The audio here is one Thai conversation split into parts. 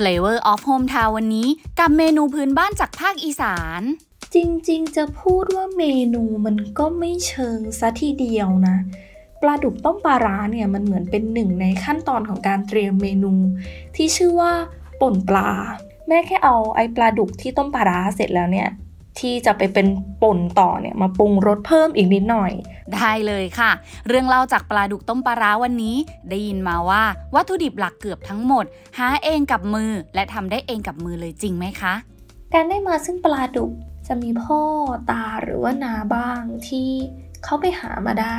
Flavor of Hometown วันนี้ กับเมนูพื้นบ้านจากภาคอีสาน จริงๆ จะพูดว่าเมนูมันก็ไม่เชิงซะทีเดียวนะ ปลาดุกต้มปลาร้าเนี่ยมันเหมือนเป็นหนึ่งในขั้นตอนของการเตรียมเมนู ที่ชื่อว่าป่นปลา แม่แค่เอาไอปลาดุกที่ต้มปลาร้าเสร็จแล้วเนี่ย ที่จะไปเป็นป่นต่อเนี่ยมาปรุงรสเพิ่มอีกนิดหน่อย ได้เลยค่ะ เรื่องเล่าจากปลาดุกต้มปลาร้าวันนี้ ได้ยินมาว่าวัตถุดิบหลักเกือบทั้งหมด หาเองกับมือและทำได้เองกับมือเลยจริงไหมคะ การได้มาซึ่งปลาดุกจะมีพ่อตาหรือว่านาบ้างที่เขาไปหามาได้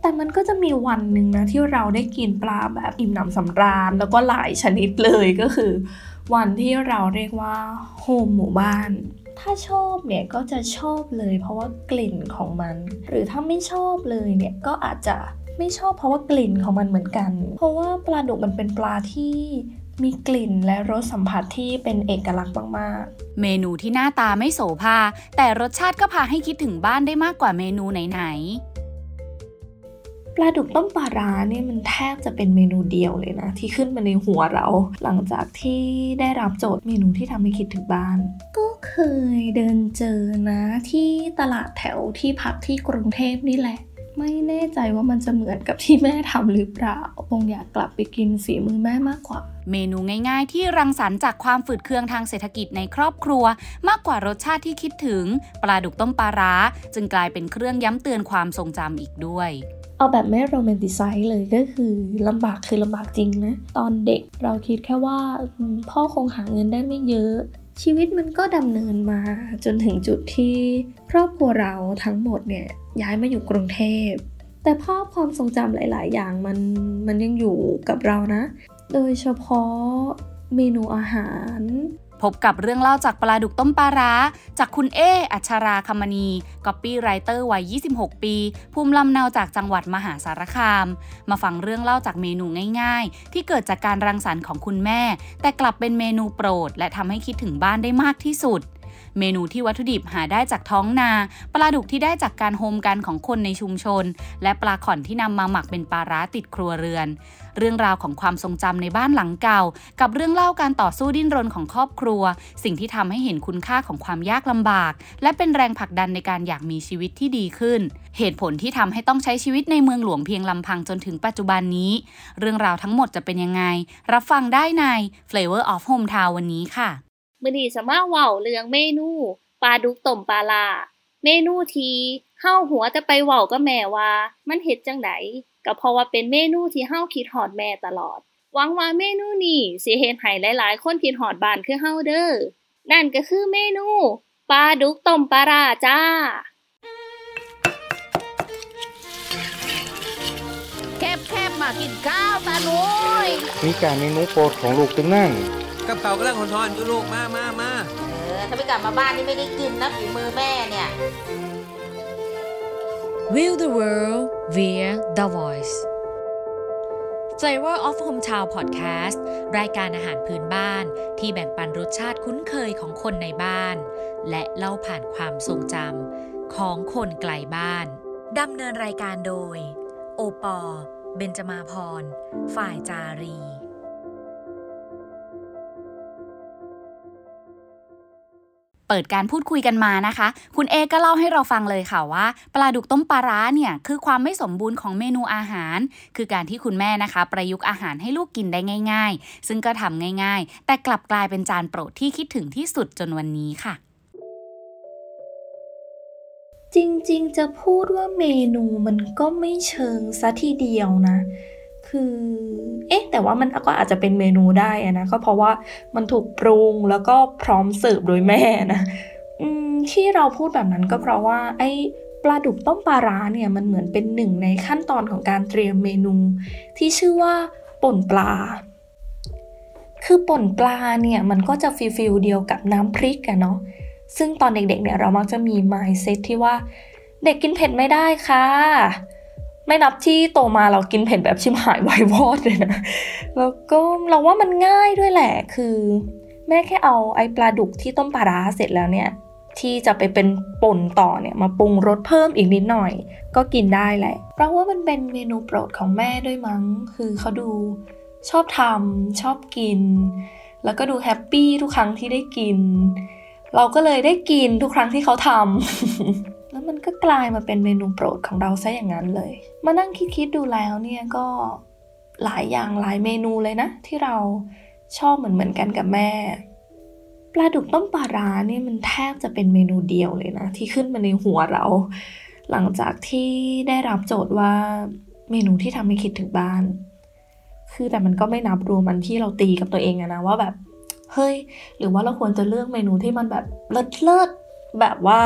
แต่มันก็จะมีวันหนึ่งนะที่เราได้กินปลาแบบอิ่มหนำสำราญแล้วก็หลายชนิดเลยก็คือ วันที่เราเรียกว่าโฮมหมู่บ้าน ถ้าชอบเนี่ยก็จะชอบเลย เพราะว่ากลิ่นของมัน หรือถ้าไม่ชอบเลยเนี่ยก็อาจจะไม่ชอบเพราะว่ากลิ่นของมันเหมือนกัน เพราะว่าปลาดุกมันเป็นปลาที่มีกลิ่นและรสสัมผัสที่เป็นเอกลักษณ์มากๆ เมนูที่หน้าตาไม่โสภาแต่รสชาติก็พาให้คิดถึงบ้านได้มากกว่าเมนูไหนๆ ลาดุกต้มปลาร้าเนี่ยมันแทบจะเป็นเมนูเดียวเลยนะ ที่ขึ้นมาในหัวเรา หลังจากที่ได้รับโจทย์เมนูที่ทำให้คิดถึงบ้าน ก็เคยเดินเจอนะที่ตลาดแถวที่พักที่กรุงเทพนี่แหละไม่แน่ใจว่ามันจะเหมือนกับที่แม่ทำหรือเปล่า คงอยากกลับไปกินฝีมือแม่มากกว่าๆเมนูง่ายๆ ที่รังสรรค์จากความฝืดเคืองทางเศรษฐกิจในครอบครัว มากกว่ารสชาติที่คิดถึง ปลาดุกต้มปลาร้า จึงกลายเป็นเครื่องย้ำเตือนความทรงจำอีกด้วย เอาแบบไม่โรแมนติไซส์เลยก็คือลำบากคือลำบากจริงนะ ตอนเด็กเราคิดแค่ว่าพ่อคงหาเงินได้ไม่เยอะ ชีวิตมันก็ดำเนินมาจนถึงจุดที่ครอบครัวเราทั้งหมดเนี่ยย้ายมาอยู่กรุงเทพ แต่ภาพความทรงจำหลาย ๆ อย่างมันมันยังอยู่กับเรานะ โดยเฉพาะเมนูอาหาร พบกับเรื่องเล่าจากปลาดุกต้มปลาร้า จากคุณเอ อัชราคมณีก๊อปปี้ไรเตอร์วัย 26 ปี ภูมิลำเนาจากจังหวัดมหาสารคาม มาฟังเรื่องเล่าจากเมนูง่ายๆ ที่เกิดจากการรังสรรค์ของคุณแม่ แต่กลับเป็นเมนูโปรด และทำให้คิดถึงบ้านได้มากที่สุด เมนูที่วัตถุดิบหาได้จากท้องนา ปลาดุกที่ได้จากการโฮมกันของคนในชุมชน และปลาข่อนที่นำมาหมักเป็นปลาร้าติดครัวเรือน เรื่องราวของความทรงจำในบ้านหลังเก่า กับเรื่องเล่าการต่อสู้ดิ้นรนของครอบครัว สิ่งที่ทำให้เห็นคุณค่าของความยากลำบาก และเป็นแรงผลักดันในการอยากมีชีวิตที่ดีขึ้น เหตุผลที่ทำให้ต้องใช้ชีวิตในเมืองหลวงเพียงลำพังจนถึงปัจจุบันนี้ เรื่องราวทั้งหมดจะเป็นยังไง รับฟังได้ใน Flavor of Hometown วันนี้ค่ะ มื้อนี้สมาเว้าเรื่องเมนูปลาดุกต้มปลาลาเมนูที่เฮาหัวจะไปเว้ากับแม่ว่ามันเฮ็ดจังไดก็เพราะว่าเป็นเมนูที่เฮาคิดฮอดแม่ตลอด หวังว่าเมนูนี้สิเฮ็ดให้หลายๆ คนคิดฮอดบ้านคือเฮาเด้อ นั่นก็คือเมนูปลาดุกต้มปลาร้าจ้าแคบแคบๆมากินข้าวตาหนุยมีการเมนูโปรดของลูกตึงนั่ง กับเขากำลังหอนๆอยู่ลูกมามามาเออถ้าไม่กลับมาบ้านนี่ไม่ได้กินนะฝีมือแม่เนี่ย Will the World via The Voice Flavor of Hometown Podcast รายการอาหารพื้นบ้านที่แบ่งปันรสชาติคุ้นเคยของคนในบ้าน และเล่าผ่านความทรงจำของคนไกลบ้านดำเนินรายการโดย โอปอ เบนจมาพร ฝ่ายจารี เปิดการพูดคุยกันมานะคะ คุณเอก็เล่าให้เราฟังเลยค่ะว่า ปลาดุกต้มปลาร้าเนี่ยคือความไม่สมบูรณ์ของเมนูอาหาร คือการที่คุณแม่นะคะ ประยุกต์อาหารให้ลูกกินได้ง่าย ๆ ซึ่งก็ทำง่าย ๆ แต่กลับกลายเป็นจานโปรดที่คิดถึงที่สุดจนวันนี้ค่ะจริงๆ จะพูดว่าเมนูมันก็ไม่เชิงซะทีเดียวนะ คือ เอ๊ะ แต่ว่ามันก็อาจจะเป็นเมนูได้นะ ก็เพราะว่ามันถูกปรุงแล้วก็พร้อมเสิร์ฟโดยแม่นะอืมที่เราพูดแบบนั้นก็เพราะว่า ไอ้ปลาดุกต้มปลาร้าเนี่ยมันเหมือนเป็นหนึ่งในขั้นตอนของการเตรียมเมนู ที่ชื่อว่าป่นปลา คือป่นปลาเนี่ยมันก็จะ feel feel เดียวกับน้ำพริกอะเนาะ ซึ่งตอนเด็กๆเนี่ยเรามักจะมี mindset ที่ว่า เด็กกินเผ็ดไม่ได้ค่ะ ไม่นับที่โตมาเรากินเผ็ดแบบฉิบหายวายวอดเลยนะ แล้วก็เราว่ามันง่ายด้วยแหละ คือแม่แค่เอาไอปลาดุกที่ต้มปลาร้าเสร็จแล้วเนี่ย ที่จะไปเป็นป่นต่อเนี่ยมาปรุงรสเพิ่มอีกนิดหน่อย ก็กินได้แหละเพราะว่ามันเป็นเมนูโปรดของแม่ด้วยมั้ง คือเขาดูชอบทำชอบกิน แล้วก็ดูแฮปปี้ทุกครั้งที่ได้กิน เราก็เลยได้กินทุกครั้งที่เขาทำ มันก็กลายมาเป็นเมนูโปรดของเราซะอย่างนั้นเลย มานั่งคิดๆดูแล้วเนี่ยก็หลายอย่างหลายเมนูเลยนะ ที่เราชอบเหมือนเหมือนกันกับแม่ ปลาดุกต้มปลาร้าเนี่ยมันแทบจะเป็นเมนูเดียวเลยนะ ที่ขึ้นมาในหัวเรา หลังจากที่ได้รับโจทย์ว่าเมนูที่ทำให้คิดถึงบ้าน คือแต่มันก็ไม่นับรวมมันที่เราตีกับตัวเองอะนะว่าแบบเฮ้ย หรือว่าเราควรจะเลือกเมนูที่มันแบบเลิศเลิศแบบว่า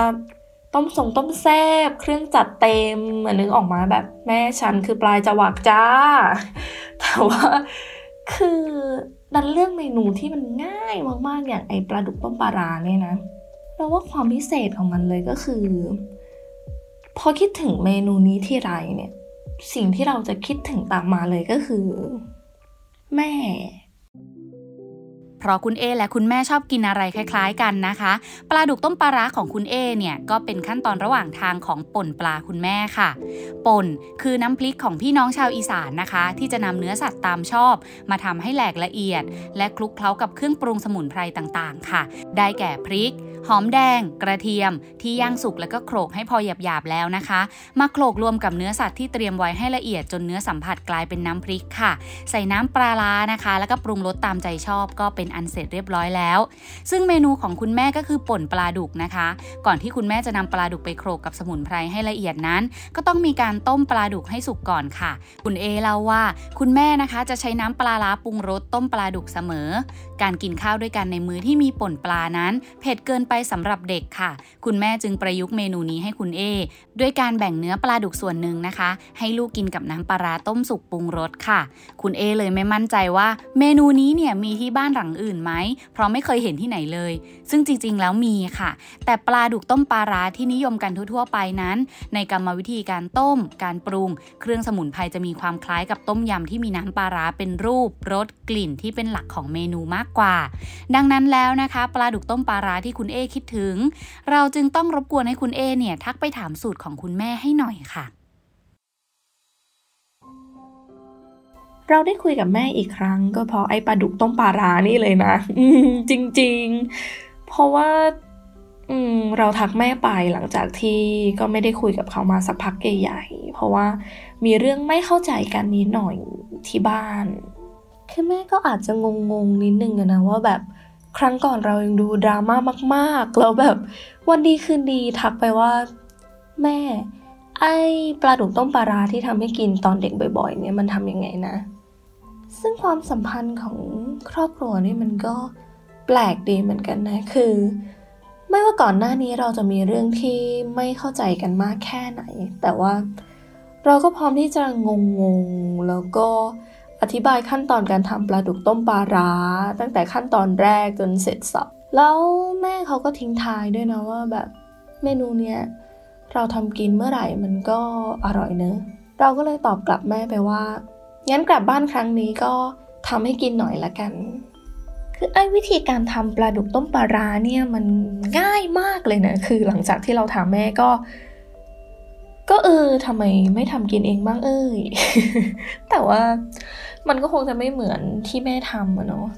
ต้มส่งต้มแซบเครื่องจัดเต็มเหมือนนึกออกมาแบบแม่ฉันคือปลายจวักจ้า แต่ว่าคือดันเลือกเมนูที่มันง่ายมากๆอย่างไอปลาดุกต้มปลาราเนี่ยนะเราว่าความพิเศษของมันเลยก็คือ พอคิดถึงเมนูนี้ที่ไรเนี่ย สิ่งที่เราจะคิดถึงตามมาเลยก็คือ แม่ เพราะคุณเอและคุณแม่ชอบกินอะไรคล้าย ๆ กันนะคะ ปลาดุกต้มปลาร้าของคุณเอเนี่ยก็เป็นขั้นตอนระหว่างทางของป่นปลาคุณแม่ค่ะ ป่นคือน้ำพริกของพี่น้องชาวอีสานนะคะ ที่จะนำเนื้อสัตว์ตามชอบ มาทำให้แหลกละเอียด และคลุกเคล้ากับเครื่องปรุงสมุนไพรต่างๆ ค่ะ ได้แก่พริก หอมแดง กระเทียม ที่ย่างสุกแล้วก็โขลกให้พอหยาบๆแล้วนะคะ มาโขลกรวมกับเนื้อสัตว์ที่เตรียมไว้ให้ละเอียดจนเนื้อสัมผัสกลายเป็นน้ำพริกค่ะ ใส่น้ำปลาร้านะคะ แล้วก็ปรุงรสตามใจชอบก็เป็นอันเสร็จเรียบร้อยแล้ว ซึ่งเมนูของคุณแม่ก็คือป่นปลาดุกนะคะ ก่อนที่คุณแม่จะนำปลาดุกไปโขลกกับสมุนไพรให้ละเอียดนั้น ก็ต้องมีการต้มปลาดุกให้สุกก่อนค่ะ คุณเอเล่าว่า คุณแม่นะคะจะใช้น้ำปลาร้าปรุงรสต้มปลาดุกเสมอ การกินข้าวด้วยกันในมื้อที่มีป่นปลานั้น เผ็ดเกินไปสำหรับเด็กค่ะ คุณแม่จึงประยุกต์เมนูนี้ให้คุณเอด้วยการแบ่งเนื้อปลาดุกส่วนหนึ่งนะคะ ให้ลูกกินกับน้ำปลาร้าต้มสุกปรุงรสค่ะ คุณเอเลยไม่มั่นใจว่าเมนูนี้เนี่ยมีที่บ้านหลังอื่นไหม เพราะไม่เคยเห็นที่ไหนเลย ซึ่งจริงๆ แล้วมีค่ะ แต่ปลาดุกต้มปลาร้าที่นิยมกันทั่วๆไปนั้น ในกรรมวิธีการต้ม การปรุง เครื่องสมุนไพรจะมีความคล้ายกับต้มยำที่มีน้ำปลาร้าเป็นรูปรสกลิ่นที่เป็นหลักของเมนูมากกว่า ดังนั้นแล้วนะคะ ปลาดุกต้มปลาร้าที่คุณเอคิดถึง เราจึงต้องรบกวนให้คุณเอเนี่ยทักไปถามสูตรของคุณแม่ให้หน่อยค่ะเราได้คุยกับแม่อีกครั้ง ก็เพราะไอ้ปลาดุกต้มปลาร้านี่เลยนะอืมจริงๆ เพราะว่าอืมเราทักแม่ไปหลังจากที่ก็ไม่ได้คุยกับเขามาสักพักใหญ่ๆเพราะว่ามีเรื่องไม่เข้าใจกันนิดหน่อยที่บ้าน คือแม่ก็อาจจะงงๆนิดนึงอะนะว่าแบบ ครั้งก่อนเรายังดูดราม่ามากๆ แล้วแบบวันดีคืนดีทักไปว่า แม่ ไอปลาดุกต้มปลาราที่ทำให้กินตอนเด็กบ่อย ๆ เนี่ยมันทำยังไงนะ ซึ่งความสัมพันธ์ของครอบครัวนี่มันก็แปลกดีเหมือนกันนะ คือ ไม่ว่าก่อนหน้านี้เราจะมีเรื่องที่ไม่เข้าใจกันมากแค่ไหน แต่ว่าเราก็พร้อมที่จะงงๆแล้วก็ อธิบายขั้นตอนการทำปลาดุกต้มปลาร้า ตั้งแต่ขั้นตอนแรกจนเสร็จสับแล้วแม่เขาก็ทิ้งท้ายด้วยนะว่าแบบเมนูเนี้ยเราทำกินเมื่อไหร่มันก็อร่อยเนอะเราก็เลยตอบกลับแม่ไปว่า งั้นกลับบ้านครั้งนี้ก็ทำให้กินหน่อยละกัน คือไอ้วิธีการทำปลาดุกต้มปลาร้าเนี่ยมันง่ายมากเลยนะ คือหลังจากที่เราถามแม่ก็ ก็เออทำไมไม่ทำกินเองบ้างเอ้ย แต่ว่า มันก็คงจะไม่เหมือนที่แม่ทำอะเนาะ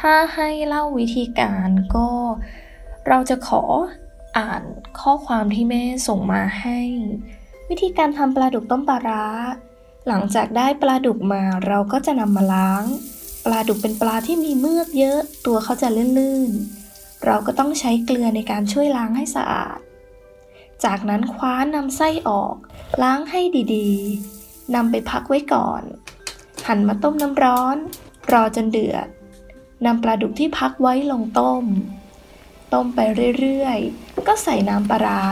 ถ้าให้เล่าวิธีการก็เราจะขออ่านข้อความที่แม่ส่งมาให้ วิธีการทำปลาดุกต้มปลาร้า หลังจากได้ปลาดุกมาเราก็จะนำมาล้าง ปลาดุกเป็นปลาที่มีเมือกเยอะตัวเขาจะลื่นๆ เราก็ต้องใช้เกลือในการช่วยล้างให้สะอาด จากนั้นคว้านำไส้ออก ล้างให้ดีๆนำไปพักไว้ก่อน หั่นมาต้มน้ำร้อน รอจนเดือดนำปลาดุกที่พักไว้ลงต้ม ต้มไปเรื่อยๆ ก็ใส่น้ำปลาร้า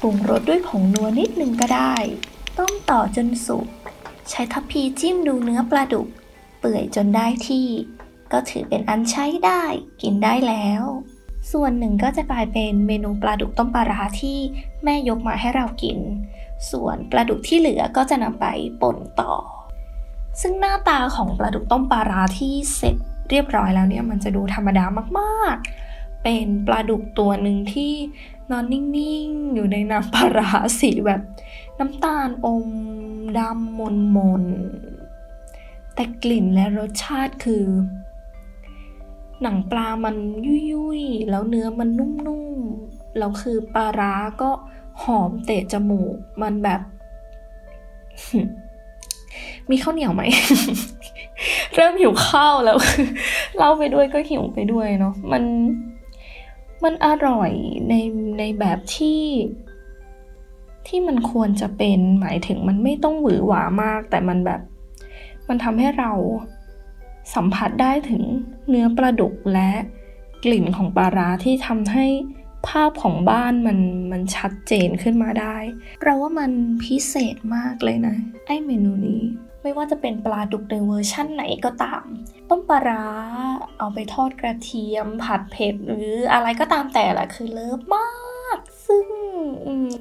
ปรุงรสด้วยผงนัวนิดนึงก็ได้ ต้มต่อจนสุก ใช้ทัพพีจิ้มดูเนื้อปลาดุก เปื่อยจนได้ที่ ก็ถือเป็นอันใช้ได้ กินได้แล้ว ส่วนหนึ่งก็จะกลายเป็นเมนูปลาดุกต้มปลาร้าที่แม่ยกมาให้เรากิน ส่วนปลาดุกที่เหลือก็จะนำไปป่นต่อ ซึ่งหน้าตาของปลาดุกต้มปลาร้าที่เสร็จเรียบร้อยแล้วเนี่ยมันจะดูธรรมดามากๆ เป็นปลาดุกตัวหนึ่งที่นอนนิ่งๆ อยู่ในน้ำปลาร้าสีแบบน้ำตาลอมดำมนมนๆแต่กลิ่นและรสชาติคือ หนังปลามันยุ่ยๆ แล้วเนื้อมันนุ่มๆ แล้วคือปลาร้าก็หอมเตะจมูก มันแบบ มีข้าวเหนียวไหม เริ่มหิวข้าวแล้วเล่าไปด้วยก็หิวไปด้วยเนาะมันมันอร่อยในในแบบที่ที่มันควรจะเป็นหมายถึงมันไม่ต้องหวือหวามาก แต่มันแบบ มันทำให้เราสัมผัสได้ถึงเนื้อปลาดุกและกลิ่นของปลาร้าที่ทำให้ ภาพของบ้านมันมันชัดเจนขึ้นมาได้ เราว่ามันพิเศษมากเลยนะ ไอเมนูนี้ ไม่ว่าจะเป็นปลาดุกในเวอร์ชั่นไหนก็ตาม ต้มปลาร้าเอาไปทอดกระเทียม ผัดเผ็ดหรืออะไรก็ตามแต่แหละคือ love มากซึ่ง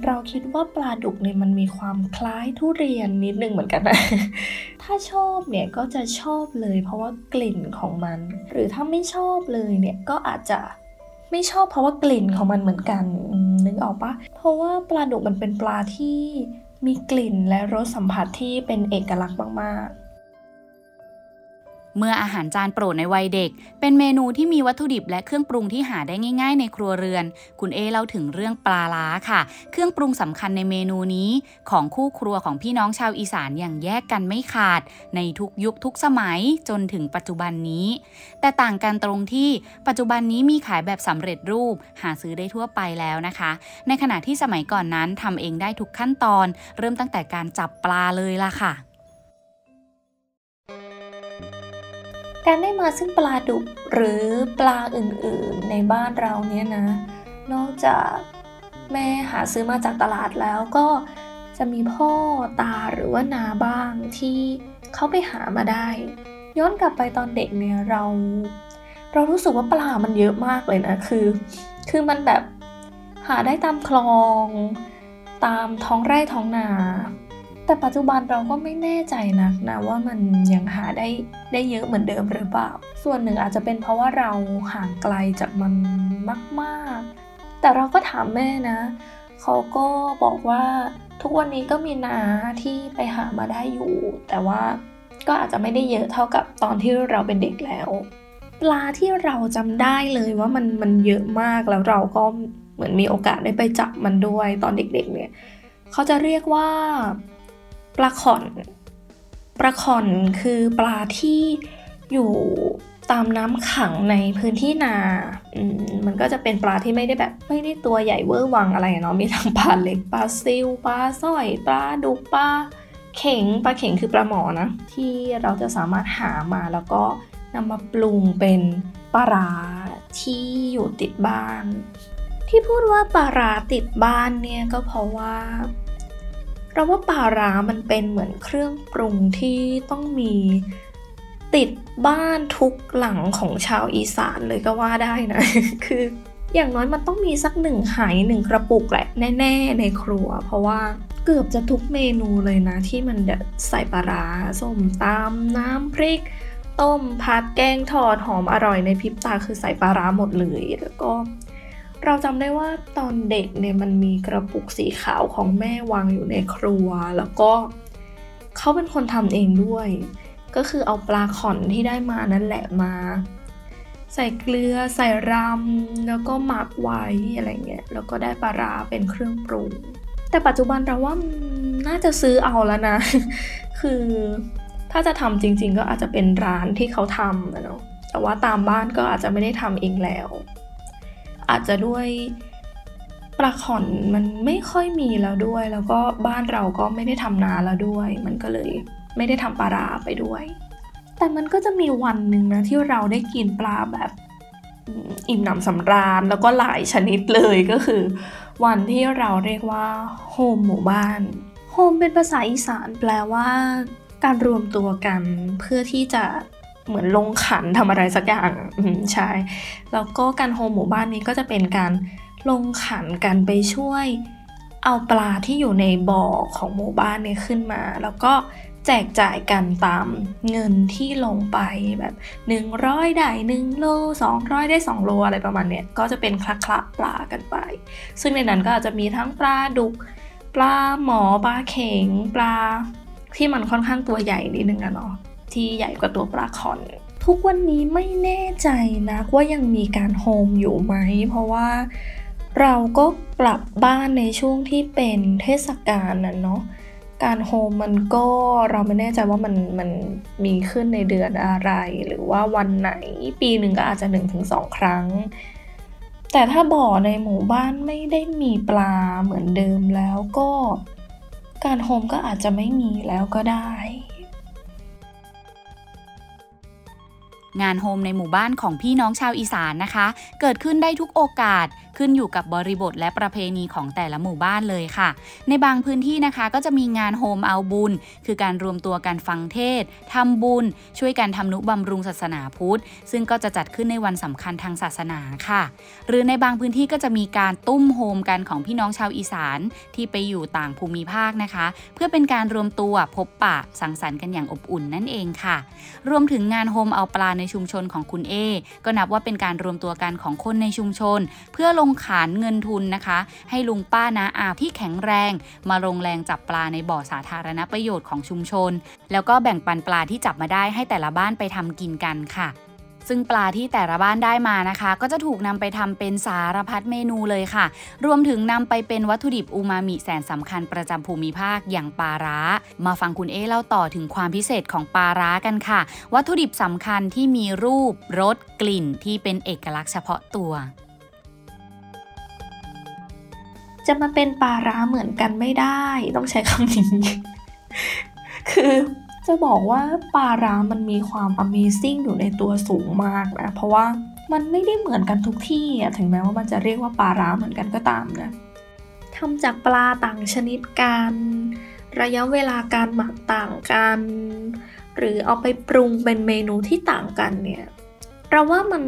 เราคิดว่าปลาดุกเนี่ยมันมีความคล้ายทุเรียนนิดนึงเหมือนกันนะ ถ้าชอบเนี่ยก็จะชอบเลย เพราะว่ากลิ่นของมัน หรือถ้าไม่ชอบเลยเนี่ยก็อาจจะ ไม่ชอบเพราะว่ากลิ่นของมันเหมือนกันนึกออกปะเพราะว่าปลาดุกมันเป็นปลาที่มีกลิ่นและรสสัมผัสที่เป็นเอกลักษณ์มากๆ เมื่ออาหารจานโปรดในวัยเด็ก เป็นเมนูที่มีวัตถุดิบและเครื่องปรุงที่หาได้ง่าย ๆ ในครัวเรือน คุณเอเล่าถึงเรื่องปลาล้าค่ะ เครื่องปรุงสำคัญในเมนูนี้ ของคู่ครัวของพี่น้องชาวอีสานอย่างแยกกันไม่ขาด ในทุกยุคทุกสมัยจนถึงปัจจุบันนี้ แต่ต่างกันตรงที่ปัจจุบันนี้มีขายแบบสำเร็จรูป หาซื้อได้ทั่วไปแล้วนะคะ ในขณะที่สมัยก่อนนั้นทำเองได้ทุกขั้นตอน เริ่มตั้งแต่การจับปลาเลยล่ะค่ะ การได้มาซึ่งปลาดุกหรือปลาอื่นๆในบ้านเราเนี่ยนะ นอกจากแม่หาซื้อมาจากตลาดแล้วก็จะมีพ่อตาหรือว่านาบ้างที่เขาไปหามาได้ ย้อนกลับไปตอนเด็กเนี่ยเรา เรารู้สึกว่าปลามันเยอะมากเลยนะคือ คือมันแบบหาได้ตามคลอง ตามท้องไร่ท้องนา แต่ปัจจุบันเราก็ไม่แน่ใจนักนะว่ามันยังหาได้ได้เยอะเหมือนเดิมหรือเปล่า ส่วนหนึ่งอาจจะเป็นเพราะว่าเราห่างไกลจากมันมากๆ แต่เราก็ถามแม่นะ เขาก็บอกว่าทุกวันนี้ก็มีนาที่ไปหามาได้อยู่ แต่ว่าก็อาจจะไม่ได้เยอะเท่ากับตอนที่เราเป็นเด็กแล้ว ปลาที่เราจำได้เลยว่ามันมันเยอะมากแล้วเราก็เหมือนมีโอกาสได้ไปจับมันด้วยตอนเด็กๆเนี่ย เขาจะเรียกว่า ปลาขอนปลาขอนคือปลาที่อยู่ตามน้ำขังในพื้นที่นาอืมมันก็จะเป็นปลาที่ไม่ได้แบบไม่ได้ตัวใหญ่เวอร์วังอะไรเนาะ มีทั้งปลาเล็ก ปลาซิลปลาสร้อย ปลาดุก ปลาเข่ง ปลาเข่งคือปลาหมอนะ ที่เราจะสามารถหามาแล้วก็นำมาปรุงเป็นปลาราที่อยู่ติดบ้าน ที่พูดว่าปลาราติดบ้านเนี่ยก็เพราะว่า เราว่าปลาร้ามันเป็นเหมือนเครื่องปรุงที่ต้องมีติดบ้านทุกหลังของชาวอีสานเลยก็ว่าได้นะ คืออย่างน้อยมันต้องมีสักหนึ่งหายหนึ่งกระปุกแหละแน่ ๆ ในครัว เพราะว่าเกือบจะทุกเมนูเลยนะ ที่มันใส่ปลาร้าส้มตำน้ำพริก ต้มผัดแกงทอดหอมอร่อยในพริบตาคือใส่ปลาร้าหมดเลย แล้วก็ เราจำได้ว่าตอนเด็กเนี่ยมันมีกระปุกสีขาวของแม่วางอยู่ในครัว แล้วก็เขาเป็นคนทำเองด้วย ก็คือเอาปลาขอนที่ได้มานั่นแหละมา ใส่เกลือใส่รำแล้วก็หมักไว้อะไรเงี้ยแล้วก็ได้ปลาราเป็นเครื่องปรุง แต่ปัจจุบันเราว่าน่าจะซื้อเอาแล้วนะ คือถ้าจะทำจริง ๆ ก็อาจจะเป็นร้านที่เขาทำนะเนาะแต่ว่าตามบ้านก็อาจจะไม่ได้ทำเองแล้ว อาจจะด้วยปลาขอนมันไม่ค่อยมีแล้วด้วย แล้วก็บ้านเราก็ไม่ได้ทำนาแล้วด้วย มันก็เลยไม่ได้ทำปลาราไปด้วย แต่มันก็จะมีวันหนึ่งนะที่เราได้กินปลาแบบอิ่มหนำสำราญแล้วก็หลายชนิดเลยก็คือ วันที่เราเรียกว่าโฮมหมู่บ้านโฮมเป็นภาษาอีสานแปลว่า การรวมตัวกันเพื่อที่จะ เหมือนลงขันทำอะไรสักอย่างใช่ แล้วก็การโฮมหมู่บ้านนี้ก็จะเป็นการลงขันกันไปช่วย เอาปลาที่อยู่ในบ่อของหมู่บ้านเนี่ยขึ้นมา แล้วก็แจกจ่ายกันตามเงินที่ลงไปแบบ 100 ได้1โล200 ได้ 2 โลอะไรประมาณเนี้ยก็จะเป็นคละคละปลากันไป ซึ่งในนั้นก็อาจจะมีทั้งปลาดุก ปลาหมอปลาเข็งปลาที่มันค่อนข้างตัวใหญ่นิดนึงอะเนาะ ที่ใหญ่กว่าตัวปลาคอน ทุกวันนี้ไม่แน่ใจนะว่ายังมีการโฮมอยู่ไหม เพราะว่าเราก็กลับบ้านในช่วงที่เป็นเทศกาลน่ะเนาะการโฮมมันก็เราไม่แน่ใจว่ามันมันมีขึ้นในเดือนอะไร หรือว่าวันไหนปีหนึ่งก็อาจจะ 1-2 ครั้ง แต่ถ้าบ่อในหมู่บ้านไม่ได้มีปลาเหมือนเดิมแล้วก็ การโฮมก็อาจจะไม่มีแล้วก็ได้ งานโฮมในหมู่บ้านของพี่น้องชาวอีสานนะคะ เกิดขึ้นได้ทุกโอกาส ขึ้นอยู่กับบริบทและประเพณีของแต่ละหมู่บ้านเลยค่ะ ในบางพื้นที่นะคะก็จะมีงานโฮมเอาบุญ คือการรวมตัวกันฟังเทศทำบุญ ช่วยกันทำนุบำรุงศาสนาพุทธ ซึ่งก็จะจัดขึ้นในวันสำคัญทางศาสนาค่ะ หรือในบางพื้นที่ก็จะมีการตุ้มโฮมกันของพี่น้องชาวอีสานที่ไปอยู่ต่างภูมิภาคนะคะ เพื่อเป็นการรวมตัวพบปะสังสรรค์กันอย่างอบอุ่นนั่นเองค่ะ รวมถึงงานโฮมเอาปลาในชุมชนของคุณเอก็นับว่าเป็นการรวมตัวกันของคนในชุมชน เพื่อลงขานเงินทุนนะคะ ให้ลุงป้านาอาที่แข็งแรง มาลงแรงจับปลาในบ่อสาธารณประโยชน์ของชุมชน แล้วก็แบ่งปันปลาที่จับมาได้ให้แต่ละบ้านไปทำกินกันค่ะ ซึ่งปลาที่แต่ละบ้านได้มานะคะ ก็จะถูกนำไปทำเป็นสารพัดเมนูเลยค่ะ รวมถึงนำไปเป็นวัตถุดิบอูมามิแสนสำคัญประจำภูมิภาคอย่างปลาร้า มาฟังคุณเอเล่าต่อถึงความพิเศษของปลาร้ากันค่ะ วัตถุดิบสำคัญที่มีรูปรสกลิ่นที่เป็นเอกลักษณ์เฉพาะตัว จะมาเป็นปลาร้าเหมือนกันไม่ได้ ต้องใช้คำนี้ คือจะบอกว่าปลาร้ามันมีความ Amazing อยู่ในตัวสูงมากนะ เพราะว่ามันไม่ได้เหมือนกันทุกที่อะถึงแม้ว่ามันจะเรียกว่าปลาร้าเหมือนกันก็ตามนะทำจากปลาต่างชนิดกัน ระยะเวลาการหมักต่างกัน หรือเอาไปปรุงเป็นเมนูที่ต่างกันเนี่ยเราว่ามัน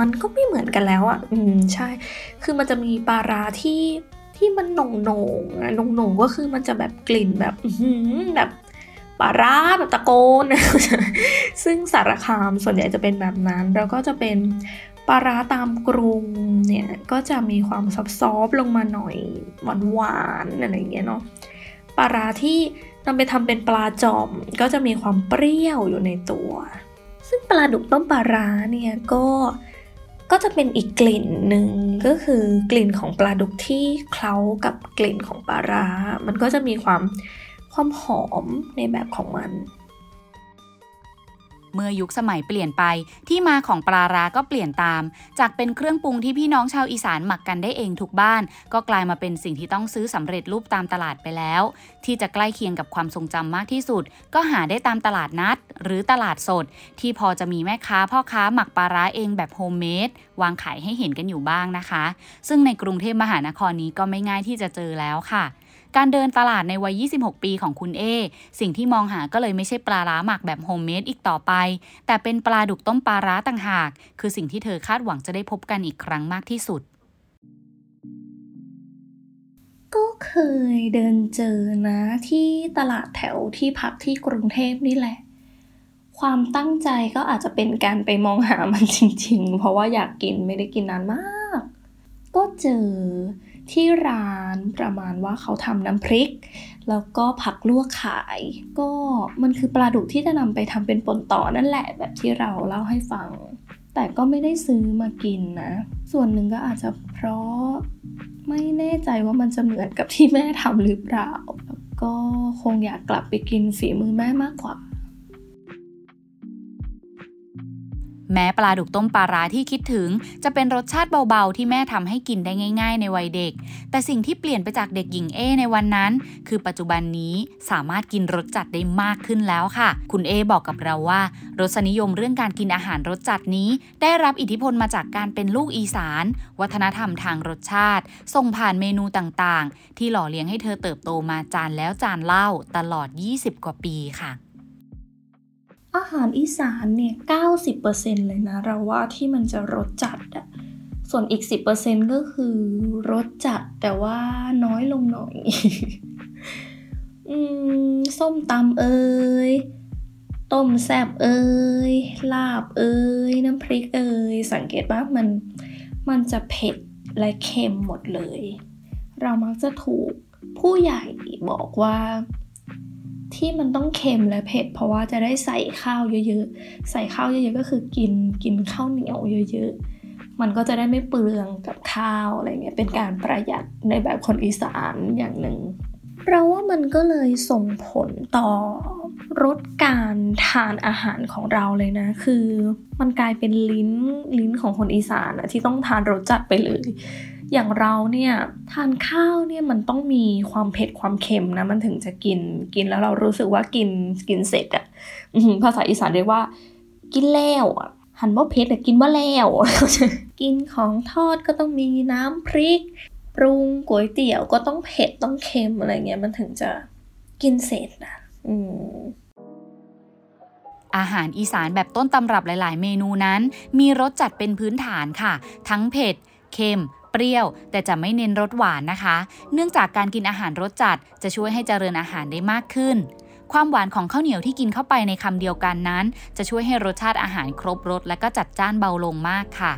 มันก็ไม่เหมือนกันแล้วอะ่ะ อืมใช่ คือมันจะมีปลาร้าที่ ที่มันหน่งหน่งหน่งหน่งก็คือมันจะแบบกลิ่นแบบแบบปลาร้าแบบตะโกน ซึ่งสารคามส่วนใหญ่จะเป็นแบบนั้น แล้วก็จะเป็นปลาร้าตามกรุงเนี่ยก็จะมีความซับซ้อนลงมาหน่อยหวานหวานอะไรเงี้ยเนาะปลาร้าที่นำไปทำเป็นปลาจอมก็จะมีความเปรี้ยวอยู่ในตัว ซึ่งปลาดุกต้มปลาร้าเนี่ยก็ ก็จะเป็นอีกกลิ่นหนึ่งก็คือกลิ่นของปลาดุกที่เคล้ากับกลิ่นของปลาร้า มันก็จะมีความความหอมในแบบของมัน เมื่อยุคสมัยเปลี่ยนไป ที่มาของปลาร้าก็เปลี่ยนตาม จากเป็นเครื่องปรุงที่พี่น้องชาวอีสานหมักกันได้เองทุกบ้าน ก็กลายมาเป็นสิ่งที่ต้องซื้อสำเร็จรูปตามตลาดไปแล้ว ที่จะใกล้เคียงกับความทรงจำมากที่สุด ก็หาได้ตามตลาดนัด หรือตลาดสด ที่พอจะมีแม่ค้าพ่อค้าหมักปลาร้าเองแบบ homemade วางขายให้เห็นกันอยู่บ้างนะคะ ซึ่งในกรุงเทพมหานครนี้ก็ไม่ง่ายที่จะเจอแล้วค่ะ การเดินตลาดในวัย 26 ปีของคุณเอ สิ่งที่มองหาก็เลยไม่ใช่ปลาร้าหมักแบบ homemade อีกต่อไป แต่เป็นปลาดุกต้มปลาร้าต่างหาก คือสิ่งที่เธอคาดหวังจะได้พบกันอีกครั้งมากที่สุด ก็เคยเดินเจอนะที่ตลาดแถวที่พักที่กรุงเทพนี่แหละ ความตั้งใจก็อาจจะเป็นการไปมองหามันจริง ๆ เพราะว่าอยากกินไม่ได้กินนานมาก ก็เจอ ที่ร้านประมาณว่าเขาทำน้ำพริก แล้วก็ผักลวกขาย ก็มันคือปลาดุกที่จะนำไปทำเป็นป่นต่อนั่นแหละแบบที่เราเล่าให้ฟัง แต่ก็ไม่ได้ซื้อมากินนะ ส่วนหนึ่งก็อาจจะเพราะไม่แน่ใจว่ามันจะเหมือนกับที่แม่ทำหรือเปล่า แล้วก็คงอยากกลับไปกินฝีมือแม่มากกว่า แม้ปลาดุกต้มปลาร้าที่คิดถึง จะเป็นรสชาติเบาๆ ที่แม่ทำให้กินได้ง่าย ๆ ในวัยเด็ก แต่สิ่งที่เปลี่ยนไปจากเด็กหญิงเอในวันนั้น คือปัจจุบันนี้สามารถกินรสจัดได้มากขึ้นแล้วค่ะ คุณเอบอกกับเราว่า รสนิยมเรื่องการกินอาหารรสจัดนี้ ได้รับอิทธิพลมาจากการเป็นลูกอีสาน วัฒนธรรมทางรสชาติ ส่งผ่านเมนูต่างๆ ที่หล่อเลี้ยงให้เธอเติบโตมาจานแล้วจานเล่าตลอด 20 กว่าปีค่ะ อาหารอีสานเนี่ย 90%เลยนะ เราว่าที่มันจะรสจัดอะส่วนอีก 10%ก็คือรสจัดแต่ว่าน้อยลงหน่อย อืม ส้มตำเอ่ยต้มแซบเอ่ยลาบเอ่ยน้ำพริกเอ่ยสังเกตว่ามันมันจะเผ็ดและเค็มหมดเลย เรามักจะถูกผู้ใหญ่บอกว่า ที่มันต้องเค็มและเผ็ด เพราะว่าจะได้ใส่ข้าวเยอะๆ ใส่ข้าวเยอะๆก็คือกินกินข้าวเหนียวเยอะๆ มันก็จะได้ไม่เปลืองกับข้าวอะไรเงี้ย เป็นการประหยัดในแบบคนอีสานอย่างหนึ่ง เราว่ามันก็เลยส่งผลต่อรสการทานอาหารของเราเลยนะ คือมันกลายเป็นลิ้นลิ้นของคนอีสานอะที่ต้องทานรสจัดไปเลย อย่างเราเนี่ยทานข้าวเนี่ยมันต้องมีความเผ็ดความเค็มนะมันถึงจะกินกินแล้วเรารู้สึกว่ากินกินเสร็จอะภาษาอีสานเรียกว่า กินแล้วอะหันว่าเผ็ดแต่กินว่าแล้วกินของทอดก็ต้องมีน้ำพริก ปรุงก๋วยเตี๋ยวก็ต้องเผ็ดต้องเค็มอะไรเงี้ยมันถึงจะกินเสร็จนะอืมอาหารอีสานแบบต้นตำรับหลาย ๆ เมนูนั้น มีรสจัดเป็นพื้นฐานค่ะ ทั้งเผ็ด เค็ม เปรี้ยว แต่จะไม่เน้นรสหวานนะคะ เนื่องจากการกินอาหารรสจัด จะช่วยให้เจริญอาหารได้มากขึ้น ความหวานของข้าวเหนียวที่กินเข้าไปในคำเดียวกันนั้น จะช่วยให้รสชาติอาหารครบรสและก็จัดจ้านเบาลงมากค่ะ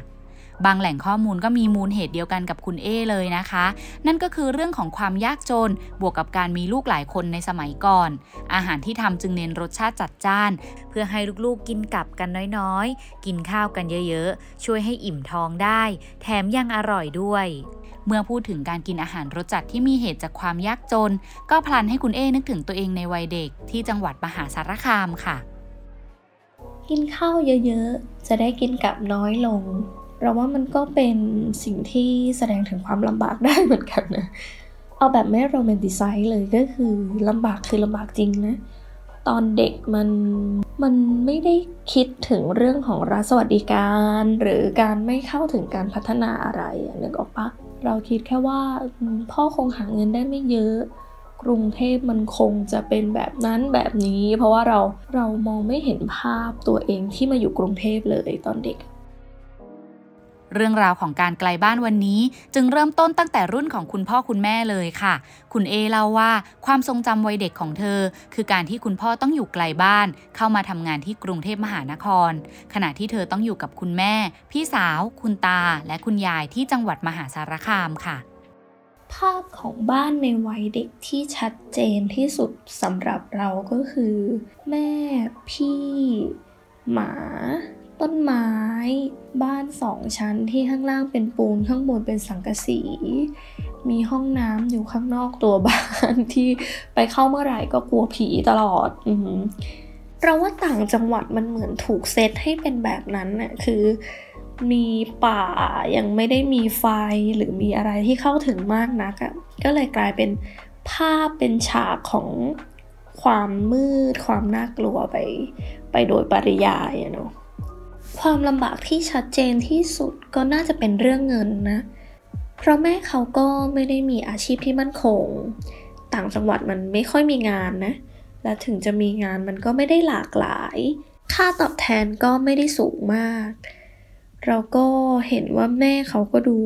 บางแหล่งข้อมูลก็มีมูลเหตุเดียวกันกับคุณเอเลยนะคะ นั่นก็คือเรื่องของความยากจน บวกกับการมีลูกหลายคนในสมัยก่อน อาหารที่ทำจึงเน้นรสชาติจัดจ้าน เพื่อให้ลูกๆกินกับกันน้อยๆ กินข้าวกันเยอะๆ ช่วยให้อิ่มท้องได้ แถมยังอร่อยด้วยเมื่อพูดถึงการกินอาหารรสจัดที่มีเหตุจากความยากจน ก็พลันให้คุณเอนึกถึงตัวเองในวัยเด็กที่จังหวัดมหาสารคามค่ะ กินข้าวเยอะๆ จะได้กินกับน้อยลง เราว่ามันก็เป็นสิ่งที่แสดงถึงความลำบากได้เหมือนกันนะ เอาแบบไม่โรแมนติไซส์เลยก็คือลำบากคือลำบากจริงนะ ตอนเด็กมันมันไม่ได้คิดถึงเรื่องของรัฐสวัสดิการ หรือการไม่เข้าถึงการพัฒนาอะไรอะนึกออกปะเราคิดแค่ว่าพ่อคงหาเงินได้ไม่เยอะ กรุงเทพมันคงจะเป็นแบบนั้นแบบนี้ เพราะว่าเราเรามองไม่เห็นภาพตัวเองที่มาอยู่กรุงเทพเลยตอนเด็ก เรื่องราวของการไกลบ้านวันนี้ จึงเริ่มต้นตั้งแต่รุ่นของคุณพ่อคุณแม่เลยค่ะ คุณเอเล่าว่าความทรงจำวัยเด็กของเธอ คือการที่คุณพ่อต้องอยู่ไกลบ้าน เข้ามาทำงานที่กรุงเทพมหานคร ขณะที่เธอต้องอยู่กับคุณแม่ พี่สาว คุณตา และคุณยายที่จังหวัดมหาสารคามค่ะ ภาพของบ้านในวัยเด็กที่ชัดเจนที่สุดสำหรับเราก็คือ แม่พี่ หมา ต้นไม้ บ้านสองชั้นที่ข้างล่างเป็นปูนข้างบนเป็นสังกะสี มีห้องน้ำอยู่ข้างนอกตัวบ้านที่ไปเข้าเมื่อไหร่ก็กลัวผีตลอด อืเราว่าต่างจังหวัดมันเหมือนถูกเซตให้เป็นแบบนั้นน่ะคือมีป่ายังไม่ได้มีไฟหรือมีอะไรที่เข้าถึงมากนักอะก็เลยกลายเป็นภาพเป็นฉากของความมืด ความน่ากลัวไป ไปโดยปริยายอะเนาะ ความลำบากที่ชัดเจนที่สุดก็น่าจะเป็นเรื่องเงินนะ เพราะแม่เขาก็ไม่ได้มีอาชีพที่มั่นคง ต่างจังหวัดมันไม่ค่อยมีงานนะ และถึงจะมีงานมันก็ไม่ได้หลากหลาย ค่าตอบแทนก็ไม่ได้สูงมาก เราก็เห็นว่าแม่เขาก็ดู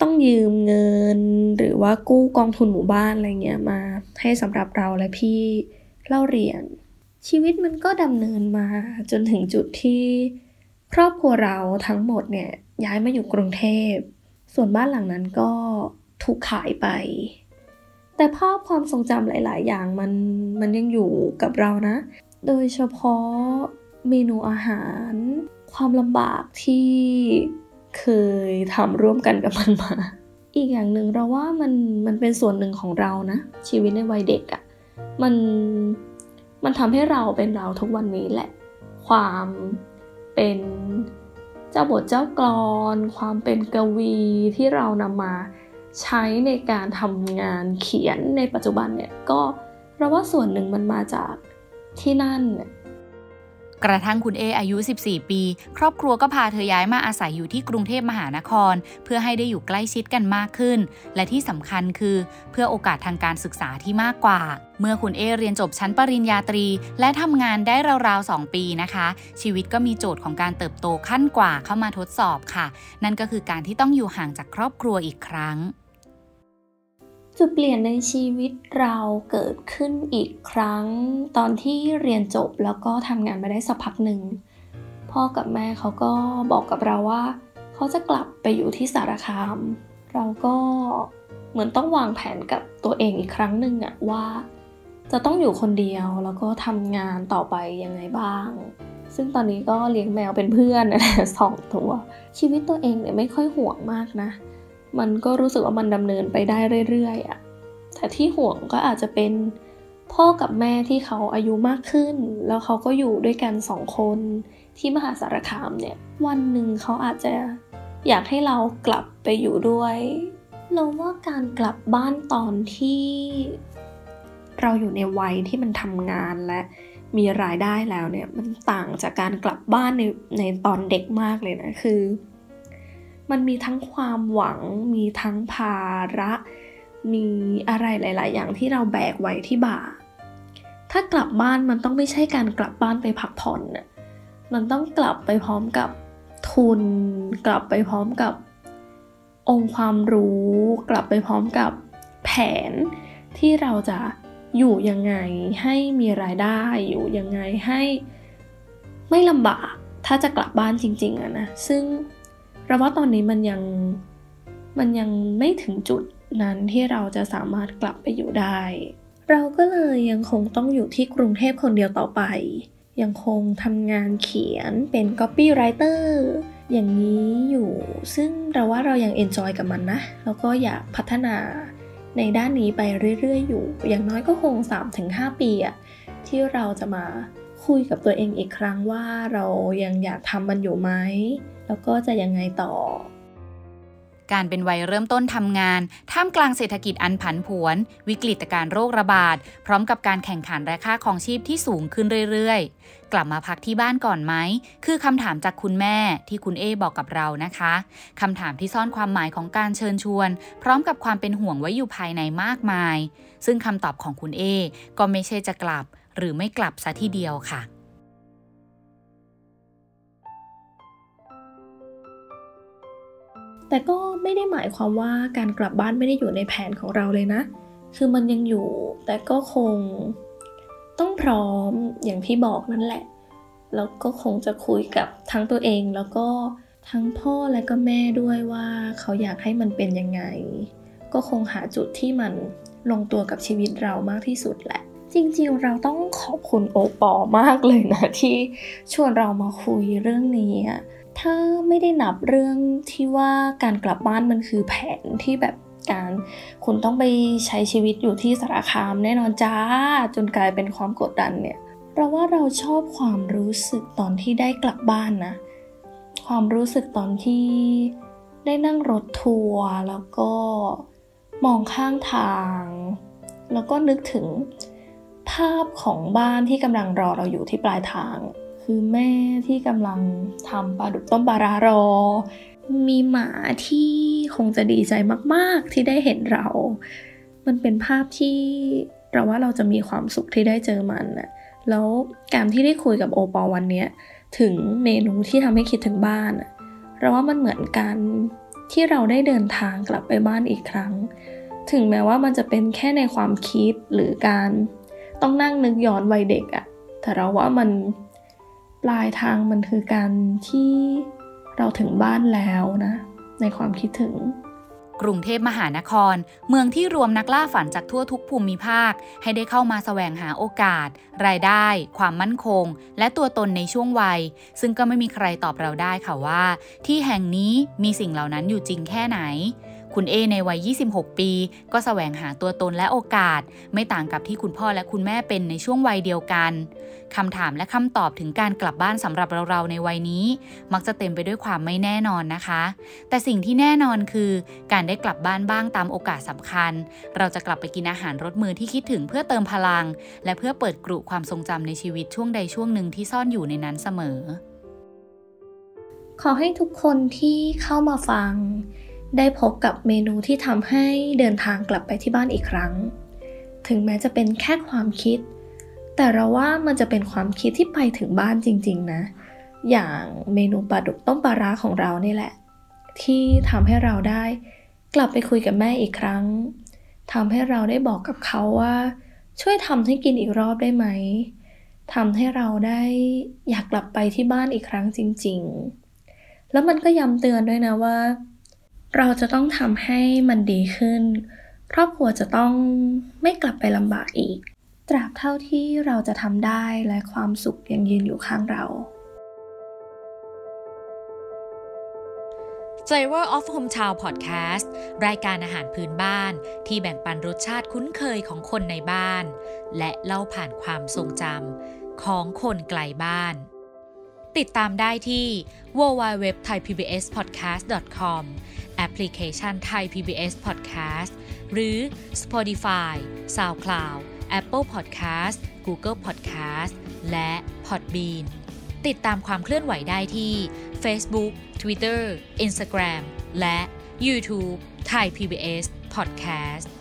ต้องยืมเงิน หรือว่ากู้กองทุนหมู่บ้านอะไรเงี้ยมา ให้สำหรับเราและพี่เล่าเรียน ชีวิตมันก็ดำเนินมาจนถึงจุดที่ครอบครัวเราทั้งหมดเนี่ยย้ายมาอยู่กรุงเทพ ส่วนบ้านหลังนั้นก็ถูกขายไป แต่ภาพความทรงจำหลาย ๆ อย่างมันมันยังอยู่กับเรานะ โดยเฉพาะเมนูอาหาร ความลำบากที่เคยทำร่วมกันกับมันมา อีกอย่างหนึ่งเราว่ามันมันเป็นส่วนหนึ่งของเรานะ ชีวิตในวัยเด็กอะ่ะมัน มันทำให้เราเป็นเราทุกวันนี้แหละ ความเป็นเจ้าบทเจ้ากรอน ความเป็นกวีที่เรานำมาใช้ในการทำงานเขียนในปัจจุบันเนี่ยก็เราว่าส่วนหนึ่งมันมาจากที่นั่นเนี่ย กระทั่งคุณเออายุ 14 ปี ครอบครัวก็พาเธอย้ายมาอาศัยอยู่ที่กรุงเทพมหานคร เพื่อให้ได้อยู่ใกล้ชิดกันมากขึ้น และที่สำคัญคือ เพื่อโอกาสทางการศึกษาที่มากกว่า เมื่อคุณเอเรียนจบชั้นปริญญาตรี และทำงานได้ราวๆ 2 ปีนะคะ ชีวิตก็มีโจทย์ของการเติบโตขั้นกว่าเข้ามาทดสอบค่ะ นั่นก็คือการที่ต้องอยู่ห่างจากครอบครัวอีกครั้ง จุดเปลี่ยนในชีวิตเราเกิดขึ้นอีกครั้ง ตอนที่เรียนจบแล้วก็ทำงานมาได้สักพักหนึ่ง พ่อกับแม่เขาก็บอกกับเราว่า เขาจะกลับไปอยู่ที่สารคาม เราก็เหมือนต้องวางแผนกับตัวเองอีกครั้งหนึ่งอะว่า จะต้องอยู่คนเดียวแล้วก็ทำงานต่อไปยังไงบ้าง ซึ่งตอนนี้ก็เลี้ยงแมวเป็นเพื่อนนะสองตัว ชีวิตตัวเองเนี่ยไม่ค่อยห่วงมากนะ มันก็รู้สึกว่ามันดำเนินไปได้เรื่อยๆอะ่ะแต่ที่ห่วงก็อาจจะเป็นพ่อกับแม่ที่เขาอายุมากขึ้น แล้วเขาก็อยู่ด้วยกันสองคนที่มหาสารคามเนี่ย วันหนึ่งเขาอาจจะอยากให้เรากลับไปอยู่ด้วยเราว่าการกลับบ้านตอนที่ เราอยู่ในวัยที่มันทำงานและมีรายได้แล้วเนี่ยมันต่างจากการกลับบ้านในในตอนเด็กมากเลยนะคือ มันมีทั้งความหวัง มีทั้งภาระ มีอะไรหลาย ๆ อย่างที่เราแบกไว้ที่บ่า ถ้ากลับบ้านมันต้องไม่ใช่การกลับบ้านไปพักผ่อนน่ะมันต้องกลับไปพร้อมกับทุน กลับไปพร้อมกับองค์ความรู้ กลับไปพร้อมกับแผนที่เราจะอยู่ยังไงให้มีรายได้อยู่ยังไงให้ไม่ลำบากถ้าจะกลับบ้านจริงๆอะนะซึ่ง เราว่าตอนนี้มันยังมันยังไม่ถึงจุดนั้นที่เราจะสามารถกลับไปอยู่ได้ เราก็เลยยังคงต้องอยู่ที่กรุงเทพคนเดียวต่อไป ยังคงทำงานเขียนเป็น copywriter อย่างนี้อยู่ ซึ่งเราว่าเรายังเอนจอยกับมันนะ แล้วก็อยากพัฒนาในด้านนี้ไปเรื่อย ๆ อยู่ อย่างน้อยก็คง 3-5 ปีอะที่เราจะมาคุยกับตัวเองอีกครั้งว่าเรายังอยากทำมันอยู่ไหม แล้วก็จะยังไงต่อ การเป็นวัยเริ่มต้นทำงาน ท่ามกลางเศรษฐกิจอันผันผวน วิกฤตการโรคระบาด พร้อมกับการแข่งขันราคาของชีพที่สูงขึ้นเรื่อยๆ กลับมาพักที่บ้านก่อนไหม คือคำถามจากคุณแม่ที่คุณเอบอกกับเรานะคะคำถามที่ซ่อนความหมายของการเชิญชวน พร้อมกับความเป็นห่วงไว้อยู่ภายในมากมาย ซึ่งคำตอบของคุณเอก็ไม่ใช่จะกลับ หรือไม่กลับซะทีเดียวค่ะ แต่ก็ไม่ได้หมายความว่าการกลับบ้านไม่ได้อยู่ในแผนของเราเลยนะ คือมันยังอยู่ แต่ก็คงต้องพร้อมอย่างที่บอกนั่นแหละ แล้วก็คงจะคุยกับทั้งตัวเองแล้วก็ทั้งพ่อและก็แม่ด้วยว่าเขาอยากให้มันเป็นยังไง ก็คงหาจุดที่มันลงตัวกับชีวิตเรามากที่สุดแหละ จริงๆ เราต้องขอบคุณโอปอมากเลยนะที่ชวนเรามาคุยเรื่องนี้ ถ้าไม่ได้นับเรื่องที่ว่าการกลับบ้านมันคือแผนที่แบบการคุณต้องไปใช้ชีวิตอยู่ที่สารคามแน่นอนจ้า จนกลายเป็นความกดดันเนี่ยเราว่าเราชอบความรู้สึกตอนที่ได้กลับบ้านนะ ความรู้สึกตอนที่ได้นั่งรถทัวร์แล้วก็มองข้างทาง แล้วก็นึกถึงภาพของบ้านที่กำลังรอเราอยู่ที่ปลายทาง คือแม่ที่กำลังทำปลาดุกต้มปลารารอ มีหมาที่คงจะดีใจมากๆที่ได้เห็นเรา มันเป็นภาพที่เราว่าเราจะมีความสุขที่ได้เจอมันนะแล้วการที่ได้คุยกับโอปอวันนี้ถึงเมนูที่ทำให้คิดถึงบ้านเราว่ามันเหมือนกันที่เราได้เดินทางกลับไปบ้านอีกครั้ง ถึงแม้ว่ามันจะเป็นแค่ในความคิดหรือการต้องนั่งนึกย้อนวัยเด็กอะแต่เราว่ามัน ปลายทางมันคือการที่เราถึงบ้านแล้วนะ ในความคิดถึง กรุงเทพมหานคร เมืองที่รวมนักล่าฝันจากทั่วทุกภูมิภาค ให้ได้เข้ามาแสวงหาโอกาส รายได้ ความมั่นคง และตัวตนในช่วงวัย ซึ่งก็ไม่มีใครตอบเราได้ค่ะว่า ที่แห่งนี้มีสิ่งเหล่านั้นอยู่จริงแค่ไหน คุณเอในวัย 26 ปี ก็แสวงหาตัวตนและโอกาส ไม่ต่างกับที่คุณพ่อและคุณแม่เป็นในช่วงวัยเดียวกันคำถามและคำตอบถึงการกลับบ้านสำหรับเราๆในวัยนี้ มักจะเต็มไปด้วยความไม่แน่นอนนะคะ แต่สิ่งที่แน่นอนคือ การได้กลับบ้านบ้างตามโอกาสสำคัญ เราจะกลับไปกินอาหารรสมือที่คิดถึงเพื่อเติมพลัง และเพื่อเปิดกรุความทรงจำในชีวิตช่วงใดช่วงหนึ่งที่ซ่อนอยู่ในนั้นเสมอ ขอให้ทุกคนที่เข้ามาฟัง ได้พบกับเมนูที่ทำให้เดินทางกลับไปที่บ้านอีกครั้ง ถึงแม้จะเป็นแค่ความคิด แต่เราว่ามันจะเป็นความคิดที่ไปถึงบ้านจริง ๆ นะ อย่างเมนูปลาดุกต้มปลาร้าของเรานี่แหละ ที่ทำให้เราได้กลับไปคุยกับแม่อีกครั้งทำให้เราได้บอกกับเขาว่า ช่วยทำให้กินอีกรอบได้ไหมทำให้เราได้อยากกลับไปที่บ้านอีกครั้งจริง ๆ แล้วมันก็ย้ำเตือนด้วยนะว่า เราจะต้องทำให้มันดีขึ้น ครอบครัวจะต้องไม่กลับไปลำบากอีก ตราบเท่าที่เราจะทำได้และความสุขยังยืนอยู่ข้างเรา Flavor of Hometown Podcast รายการอาหารพื้นบ้านที่แบ่งปันรสชาติคุ้นเคยของคนในบ้าน และเล่าผ่านความทรงจำของคนไกลบ้าน ติดตามได้ที่ www.thaipbspodcast.com แอปพลิเคชันไทย PBS Podcast หรือ Spotify, SoundCloud, Apple Podcast, Google Podcast และ Podbean ติดตามความเคลื่อนไหวได้ที่ Facebook, Twitter, Instagram และ YouTube ไทย PBS Podcast